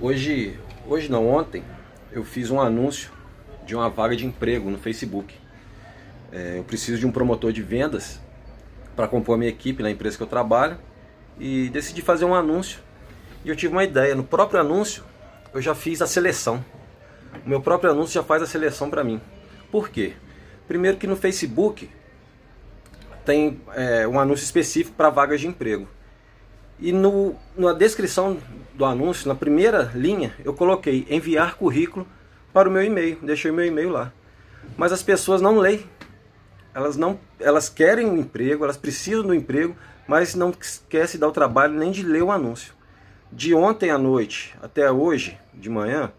Hoje, hoje não, ontem, eu fiz um anúncio de uma vaga de emprego no Facebook. É, eu preciso de um promotor de vendas para compor a minha equipe na empresa que eu trabalho e decidi fazer um anúncio. E eu tive uma ideia, no próprio anúncio eu já fiz a seleção. O meu próprio anúncio já faz a seleção para mim. Por quê? Primeiro que no Facebook tem é, um anúncio específico para vagas de emprego. E no, na descrição do anúncio, na primeira linha, eu coloquei enviar currículo para o meu e-mail. Deixei meu e-mail lá. Mas as pessoas não leem. Elas não, elas querem um emprego, elas precisam do emprego, mas não se dar o trabalho nem de ler o anúncio. De ontem à noite até hoje, de manhã,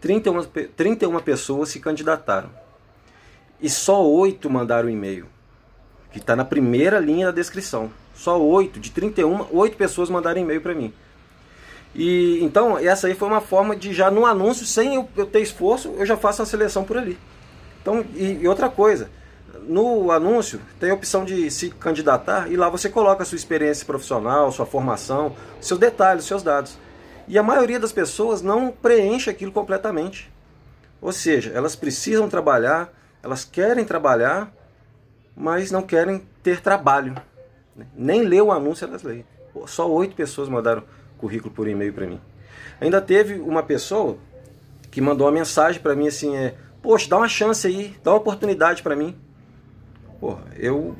31, 31 pessoas se candidataram. E só 8 mandaram e-mail. Que está na primeira linha da descrição. Só 8, de 31, 8 pessoas mandaram e-mail para mim. E então, essa aí foi uma forma de já no anúncio, sem eu, eu, ter esforço, eu já faço a seleção por ali. Então, e, e, outra coisa, no anúncio tem a opção de se candidatar e lá você coloca a sua experiência profissional, sua formação, seus detalhes, seus dados. E a maioria das pessoas não preenche aquilo completamente. Ou seja, elas precisam trabalhar, elas querem trabalhar, mas não querem ter trabalho. Né? Nem ler o anúncio elas leem. Só oito pessoas mandaram currículo por e-mail para mim. Ainda teve uma pessoa que mandou uma mensagem para mim assim, é, poxa, dá uma chance aí, dá uma oportunidade para mim. Porra, eu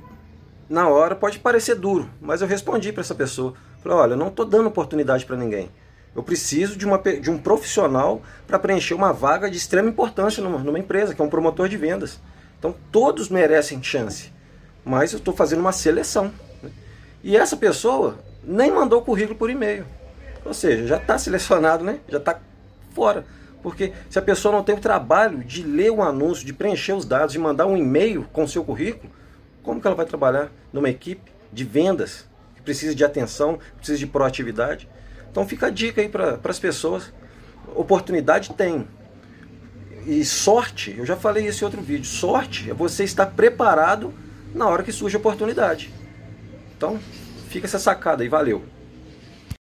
na hora pode parecer duro, mas eu respondi para essa pessoa, falei, olha, eu não estou dando oportunidade para ninguém. Eu preciso de, uma, de um profissional para preencher uma vaga de extrema importância numa, numa empresa, que é um promotor de vendas. Então todos merecem chance, mas eu estou fazendo uma seleção. E essa pessoa nem mandou currículo por e-mail. Ou seja, já está selecionado, né? Já está fora. Porque se a pessoa não tem o trabalho de ler o anúncio, de preencher os dados, de mandar um e-mail com o seu currículo, como que ela vai trabalhar numa equipe de vendas que precisa de atenção, precisa de proatividade? Então fica a dica aí para as pessoas. Oportunidade tem. E sorte, eu já falei isso em outro vídeo, sorte é você estar preparado na hora que surge a oportunidade. Então, fica essa sacada aí, valeu.